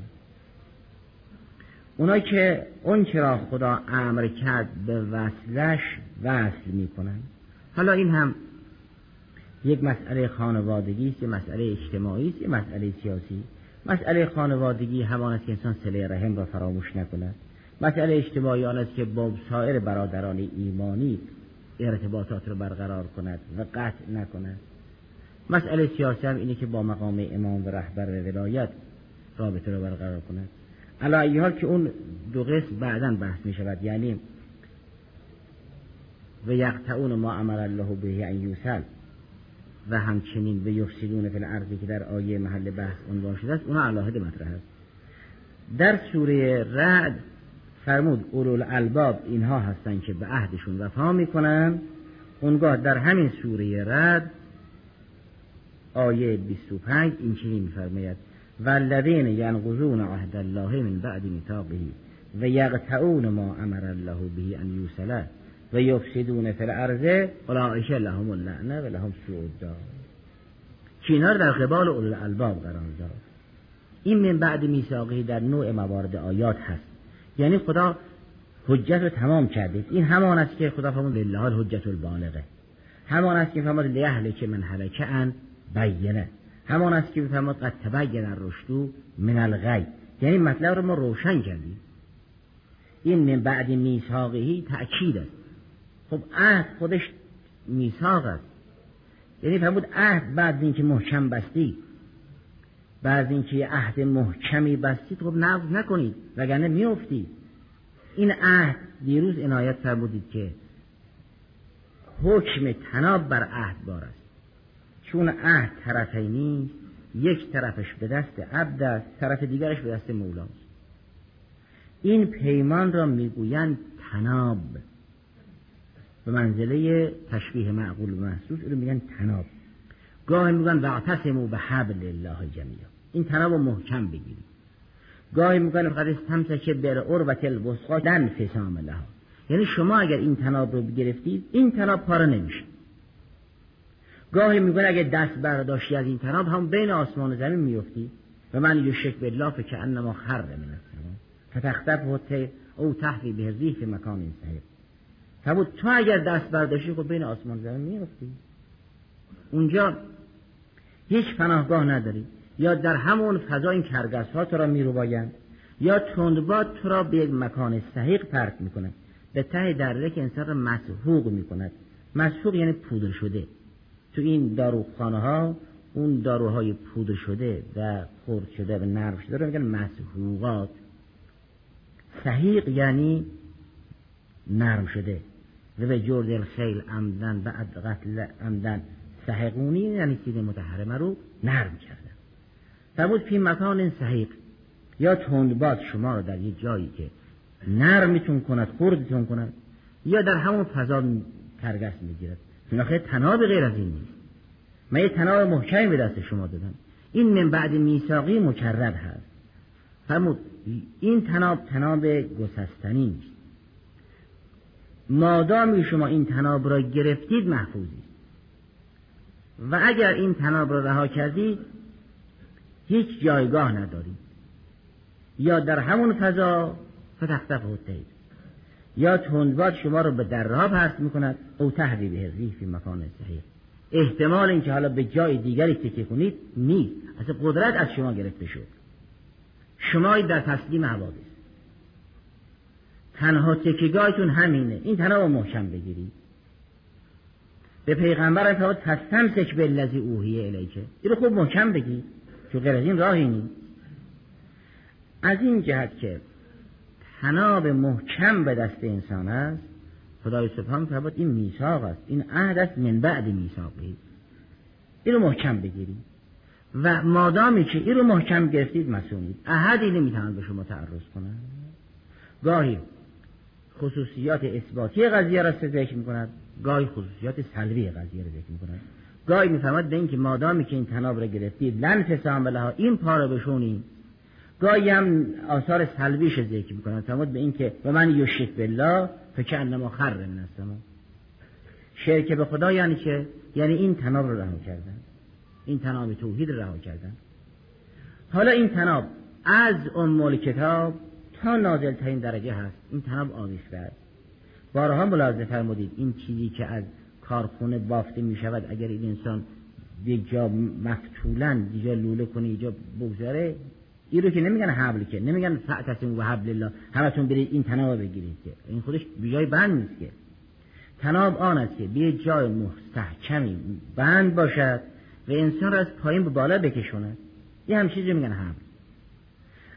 اونایی که اون چرا خدا امر کرد به وصلش وصل می‌کنن. حالا این هم یک مسئله خانوادگی است مسئله اجتماعی است مسئله سیاسی. مسئله خانوادگی همان است که انسان سله رحم را فراموش نکند. مسئله اجتماعی آن است که با سایر برادران ایمانی ارتباطات را برقرار کند و قطع نکند. مسئله سیاسی هم اینه که با مقام امام و رهبر ولایت رابطه را برقرار کند. علا حال که اون دو قسم بعدا بحث می شود یعنی و یقطعون ما امر الله به ان یوسل و همچنین به یفسدون فی الارض که در آیه محل بحث عنوان شده است اونها علاهد مطرح است. در سوره رعد فرمود اولو الباب اینها هستند که به عهدشون وفا می‌کنن. اونگاه در همین سوره رد آیه 25 این چنین میفرماید والذین ینقضون عهد الله من بعد میثاقه و یقطعون ما امر الله به ان یوصله و یفسدون فی الارض اولئک لهم اللعنه و لهم سوء الدار. چینا در قبال اولو الالباب قرار داد. این من بعد میثاقه در نوع موارد آیات هست. یعنی خدا حجت رو تمام کرده. این همان است که خدا فرمود لله الحجت البالغه. همان است که فرمود لیهله که من هلکه ان بینه همان است که فرمود قد تبین الرشد من الغی. یعنی مطلب رو ما روشن کردیم. این من بعد میثاقهی تأکید است. خب عهد خودش میثاق است. یعنی فرمود عهد بعد اینکه محکم بستی بعد اینکه عهد محکمی بستید خب نقض نکنید وگرنه میافتید. این عهد دیروز عنایت فرمودید که حکم تناب بر عهد بار است. چون عهد طرفی نیست یک طرفش به دست عبد است طرف دیگرش به دست مولاست. این پیمان را می‌گویند تناب به منزله تشبیه معقول و محسوس. رو میگن تناب. گاهی میگن وعتصمو به حبل الله جميعا این تناب رو محکم بگیرید گاهی میگن فقط که بر عروت الوسقا دن فسام لها. یعنی شما اگر این تناب رو بگرفتید این تناب پاره نمیشه. گاهی میگن اگر دست برداشتی از این تناب هم بین آسمان و زمین میفتی. و من یشک بالله که انما خر من السما فتختف او تحوی به ریح مکان این صحیح. فرمود تو اگر دست برداشتی خب بین آسمان زمین میفتی اونجا هیچ پناهگاه نداری. یا در همون فضا این کرگس ها تو را میروبایند یا تندباد تو را به یک مکان صحیق پرک می‌کنه. به ته دره که انسان را مسحوق می‌کند. مسحوق یعنی پودر شده. تو این داروخانه ها اون داروهای پودر شده و خرد شده و نرم شده رو میگن مسحوقات صحیق یعنی نرم شده. و جرد الخیل عمدن بعد قتل عمدن. سحقونی یعنی چیز متحرمه رو نرم کردن. فرمود فی مکان صحیق یا تندباد شما رو در یک جایی که نرمتون کند خوردتون کند یا در همون فضا ترگس می‌گیرد. چون آخه تناب غیر از این نیست. من یه تناب محکمی به دست شما دادم. این من بعد میثاقی مکرر هست. فرمود این تناب تناب گسستنی نیست. مادامی شما این تناب را گرفتید محفوظید و اگر این تناب را رها کردید هیچ جایگاه ندارید. یا در همون فضا فتختف الطیر یا تندباد شما رو به درها پرت می‌کند. او تهدی به فی مکان صحیح. احتمال اینکه حالا به جای دیگری تکیه کنید نیست. اصلا قدرت از شما گرفته شد. شما در تسلیم حوادث. تنها تکیگاهتون همینه. این تنها محکم بگیرید. به پیغمبر فرمود تستمسک بالذی اوحی الیکه این رو خوب محکم بگید چون غیر از این راهی نیست. از این جهت که تناب محکم به دست انسان است خدای سبحان فرمود این میثاق است. این عهد است من بعد میثاقی. این رو محکم بگیرید. و مادامی که این رو محکم گرفتید مسئولید احدی نمی‌توان به شما تعرض کنن گاهی خصوصیات اثباتی قضیه را ذکر می‌کند. گاهی خصوصیات سلبی قضیه را ذکر می‌کند. گاهی می‌فهمد به اینکه مادامی که این تناب را گرفتید لن فسام این پا را بشونید. گاهی هم آثار سلبیش ذکر می‌کنند فرمود به اینکه و من یشرک بالله فکر انما خر من السما شرک به خدا یعنی چه؟ یعنی این تناب رو رها کردن. این تناب توحید رو رها کردن. حالا این تناب از ام کتاب تا نازل ترین درجه هست. این تناب آویخته است بارها ملاحظه فرمودید این چیزی که از کارخونه بافته می شود اگر این انسان یک جا مفتولن یک جا لوله کنه جا بگذاره این رو که نمیگن حبل که نمیگن فعتسم و حبل الله. همتون برید این تناب بگیرید که. این خودش بیای بند نیست که. تناب آن است که به جای مستحکمی بند باشد و انسان را از پایین به بالا بکشوند یه هم چیزی میگن حبل.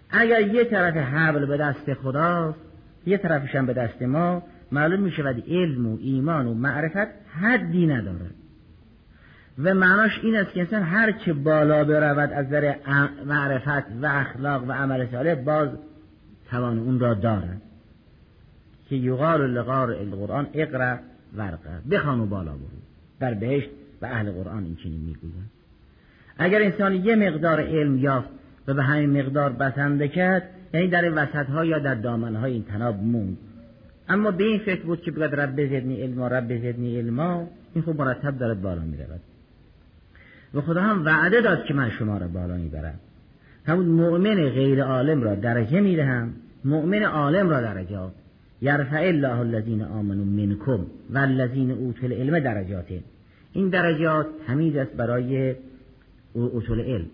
اگر یه طرف حبل به دست خداست یه طرفش هم به دست ما معلوم می شود علم و ایمان و معرفت حدی ندارد. و معناش این است که انسان هر چه بالا برود از در معرفت و اخلاق و عمل صالح باز توان اون را دارد. که یقال لغار القرآن اقرا ورقه. بخوان و بالا برو. در بهشت و اهل قرآن این چنین می‌گویند اگر انسان یه مقدار علم یافت و به همین مقدار بسنده کرد یعنی در وسط ها یا در دامن های این تناب موند. اما به این فکر بود که بگد رب زدنی علما رب زدنی علما این خوب مرتب دارد بالا می رود و خدا هم وعده داد که من شما را بالا می‌برم. همون مؤمن غیر عالم را درجه می‌دهم. مؤمن عالم را درجات یرفع الله الذین آمنوا منکم و الذین اوتوا العلم درجات این درجات تمیز است برای اصول علم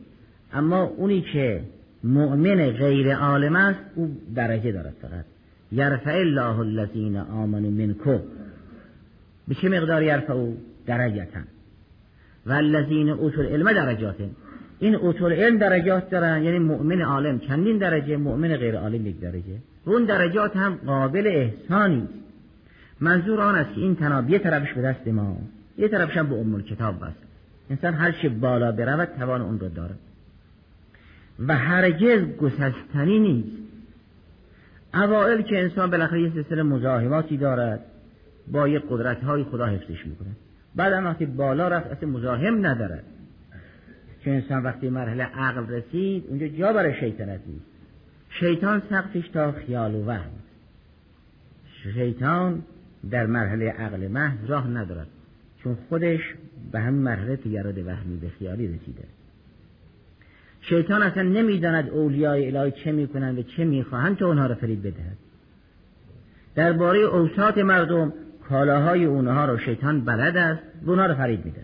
اما اونی که مؤمن غیر عالم است او درجه دارد فقط. یرفع الله الذین آمنوا منکم. به چه مقدار یرفع؟ درجتا. و الذین اوتول علم درجات. این اوتول علم درجات دارن یعنی مؤمن عالم. چندین درجه مؤمن غیر عالم یک درجه. اون درجات هم قابل احسانی منظور آن است که این تناب یه طرفش به دست ما یه طرفش هم به ام کتاب بست. انسان هر چه بالا برود توان اون رو دارد. و هرگز گسستنی نیست. اوائل که انسان بالاخره یه سلسله مزاحماتی دارد با یه قدرت های خدا حفظش می‌کنه. بعد هم وقتی بالا رفت اصلا مزاحم ندارد. چون انسان وقتی مرحله عقل رسید اونجا جا برای شیطنت نیست. شیطان سقفش تا خیال و وهم. شیطان در مرحله عقل محض راه ندارد چون خودش به همین مرحله تگراد وهمی به خیالی رسیده. شیطان اصلا نمی‌داند اولیای الهی چه می‌کنند و چه می‌خواهند تا اونها را فرید بدهد. درباره اوساط مردم کالاهای اونها رو شیطان بلد است و اونها رو فرید میده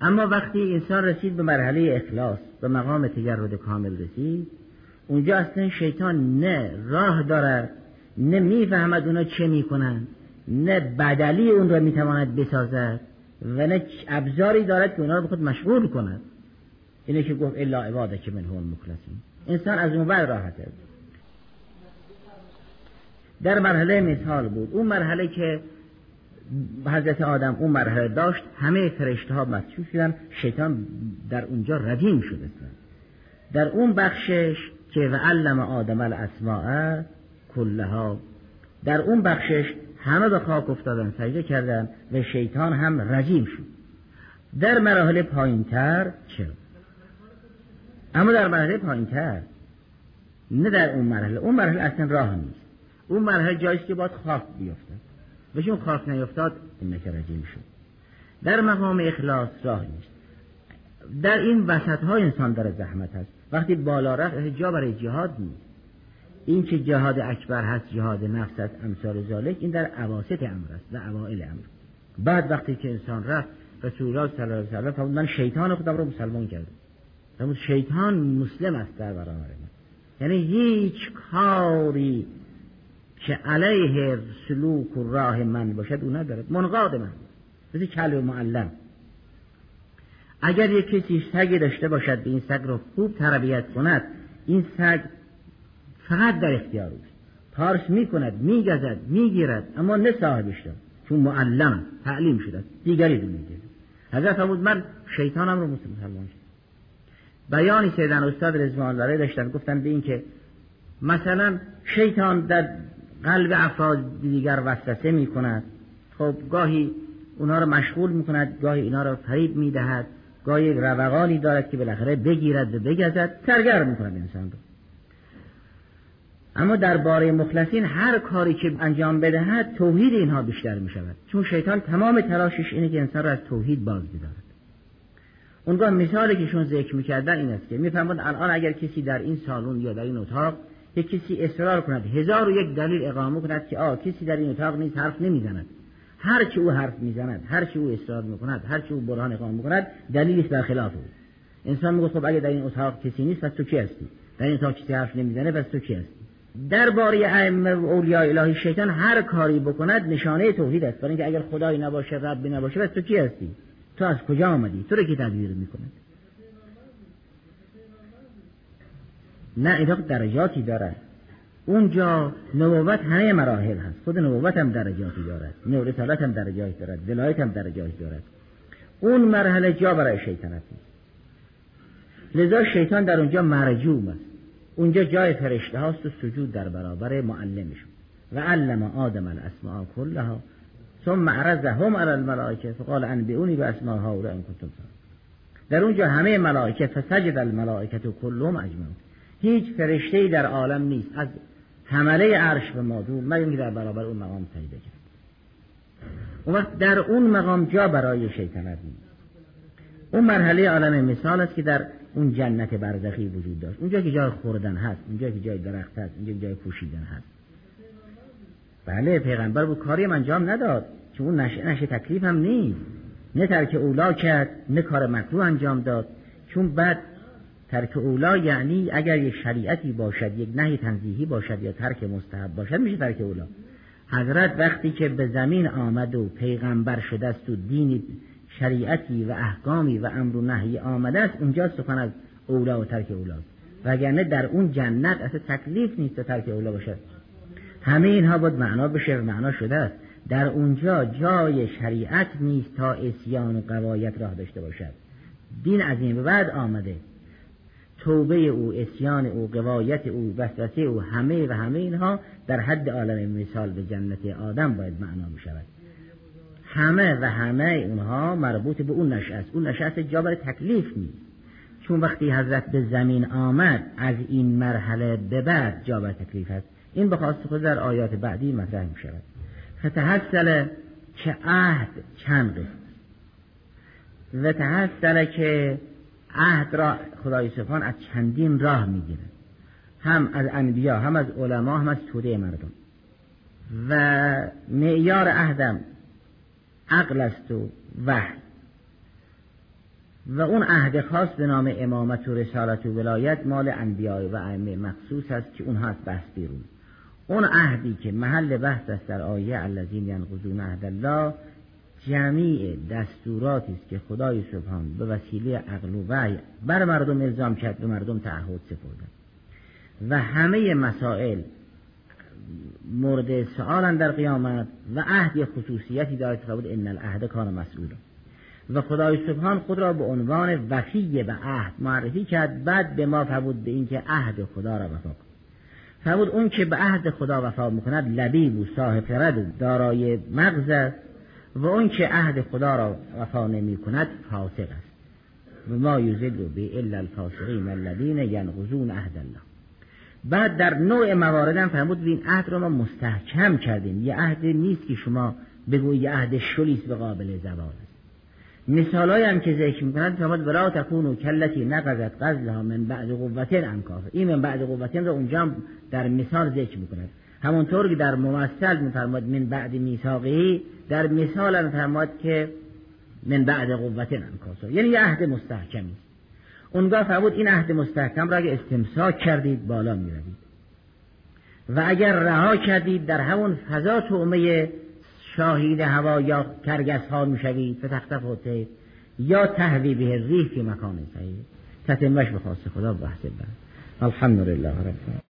اما وقتی انسان رسید به مرحله اخلاص به مقام تجرد کامل رسید اونجا اصلا شیطان نه راه دارد نه می‌فهمد اونا چه می‌کنند نه بدلی اون را می‌تواند بسازد و نه ابزاری دارد که اونا رو به خود مشغول کند. اینه که گفت الا عباده که من هم مخلصین انسان از اون بعد راحته در مرحله مثال بود. اون مرحله که حضرت آدم اون مرحله داشت همه فرشته ها مسجود شدن شیطان در اونجا ردیم شده در اون بخشش که و علم آدم الاسماء کلها در اون بخشش همه به خاک افتادن سجده کردن و شیطان هم رجیم شد. در مراحل پایینتر چه اما در مرحله پایینتر نه در اون مرحله اون مرحله اصلا راه نیست. اون مرحله جاییست که باید خاک بیفته. و چون خاک نیفتاد این رجیم شد در مقام اخلاص راه نیست. در این وسط ها انسان داره زحمت هست وقتی بالا رفت جا برای جهاد نیست. این که جهاد اکبر هست جهاد نفس است امثال ذالک این در عواسط امر است و اوائل امر. بعد وقتی که انسان رفت رسول الله صلی الله علیه و سلم من شیطان خودم رو مسلمان کردم. اما شیطان مسلم است در برابر من یعنی هیچ کاری که علیه سلوک و راه من باشد او ندارد. منقاد من. مثل کلب معلم. اگر یک کسی سگی داشته باشد به این سگ رو خوب تربیت کند این سگ فقط در اختیار اوست. پارس می‌کند میگزد می‌گیرد اما نه صاحبش دارد چون معلم تعلیم شده دیگری دو می‌گیرد. حضرت فرمود من شیطانم رو مسلمان شد بیانی سیدن استاد رزمان الله داشتن گفتن به این که مثلا شیطان در قلب افراد دیگر وسوسه می کند خب گاهی اونها رو مشغول می کند گاهی اینا رو فریب می دهد گاهی روقانی دارد که بالاخره بگیرد و بگزد سرگرم می کند انسان رو. اما در باره مخلصین هر کاری که انجام بدهد توحید اینها بیشتر می شود چون شیطان تمام تلاشش اینه که انسان را از توحید باز بدارد اونگاه مثالی که شون ذکر می‌کردن این است که می‌فهمند الان اگر کسی در این سالن یا در این اتاق یک کسی اصرار کند هزار و یک دلیل اقامه کند که آ کسی در این اتاق نیست حرف نمی‌زند. هر چی او حرف می‌زند هر چی او اصرار می‌کند هر چی او برهان اقامه می‌کند دلیلی است خلاف او. انسان میگه خب اگر در این اتاق کسی نیست پس تو کی هستی؟ در این اتاق کسی حرف نمی‌زنه پس تو کی هستی؟ درباره ائمه و اولیاء الهی شیطان هر کاری بکند نشانه توحید است. برای اینکه اگر خدایی نباشه ربی نباشه پس تو کی هستی؟ تو از کجا آمدی؟ تو رو کی تدبیر می‌کند نه اینا درجاتی دارد اونجا نبوت همه مراحل هست. خود نبوت هم درجاتی دارد. نور رسالت هم درجاتی دارد. ولایت هم درجاتی دارد. اون مرحله جا برای شیطنت نیست. لذا شیطان در اونجا مرجوم است. اونجا جای فرشته هاست و سجود در برابر معلمشون و علم آدم الاسماء كلها ثم عرضهم على الملائکه فقال انبئونی به اسماء هؤلاء ان کنتم در اونجا همه ملائکه فسجد الملائکه کلهم اجمعون. هیچ فرشته در عالم نیست. از حمله عرش به مادو مگر در برابر اون مقام سجده کرد اون وقت در اون مقام جا برای شیطنت نیست. اون مرحله عالم مثال است که در اون جنت برزخی وجود داشت. اونجا که جای خوردن هست اونجا که جای درخت هست اونجا که جای پوشیدن هست. بله پیغمبر بود کاری من انجام نداد. چون اون نشه, نشه تکلیف هم نیست. نه ترک اولا کرد نه کار مکروه انجام داد. چون بعد ترک اولا یعنی اگر یک شریعتی باشد یک نهی تنزیهی باشد یا ترک مستحب باشد میشه ترک اولا حضرت وقتی که به زمین آمد و پیغمبر شده است و دینی شریعتی و احکامی و امر و نهی آمده است اونجا سخن از اولا و ترک اولا وگرنه در اون جنت اصلا تکلیف نیست تا ترک اولا باشد. همه اینها باید معنا بشه و معنا شده است. در اونجا جای شریعت نیست تا اسیان و قوایت راه داشته باشد. دین از این به بعد آمده. توبه او اسیان او قوایت او وسوسه او همه و همه اینها در حد عالم مثال به جنت آدم باید معنا می شود همه و همه اونها مربوط به اون نشه است. اون نشه است جا برای تکلیف نیست. چون وقتی حضرت به زمین آمد از این مرحله به بعد جا برای تکلیف است. این به خواست خود در آیات بعدی مطرح می شود. فتحصل که عهد چند قسم و تحصل که عهد را خدای سبحان از چندین راه می‌گیره هم از انبیا هم از علما هم از توده مردم. و معیار عهدم عقل است و وحی. و اون عهد خاص به نام امامت و رسالت و ولایت مال انبیاء و ائمه مخصوص است که اونها از بحث بیرون. اون عهدی که محل بحث است در آیه الذین ینقضون عهد الله جمیع دستوراتی است که خدای سبحان به وسیله عقل و وحی بر مردم الزام کرد به مردم تعهد سپرده. و همه مسائل مورد سؤال در قیامت و عهد خصوصیتی دارد که ان العهد کان مسئولا و خدای سبحان خود را به عنوان وفی به عهد معرفی کرد بعد به ما فرمود به اینکه عهد خدا را وفا کن. فرمود اون که به عهد خدا وفا می‌کند لبیب و صاحب خرد و دارای مغز و اون که عهد خدا را وفا نمی کند فاسق است. و ما یوزد به الا الفاسقین الذین ینقضون عهد الله. بعد در نوع مواردم فرمود این عهد را ما مستحکم کردیم. یه عهد نیست که شما بگویی یه عهد شلیست به قابل است مثالایی هم که ذکر می‌کنند فرمود ولا تکونو کلتی نقضت غزلها من بعد قوتین انکاف این من بعد قوتین رو اونجا در مثال ذکر می‌کند همونطور که در ممثل میفرماد من بعد میثاقی در مثال هم فرماد که من بعد قوتین انکاسا یعنی یه عهد مستحکمی. اونگاه فرمود این عهد مستحکم را اگه استمساک کردید بالا می‌روید. و اگر رها کردید در همون فضا تومه شاهید هوا یا کرگس ها تختف حته یا تهوی به ریح که مکان صحیح تتمش به خواست خدا بحث بعد الحمدلله رب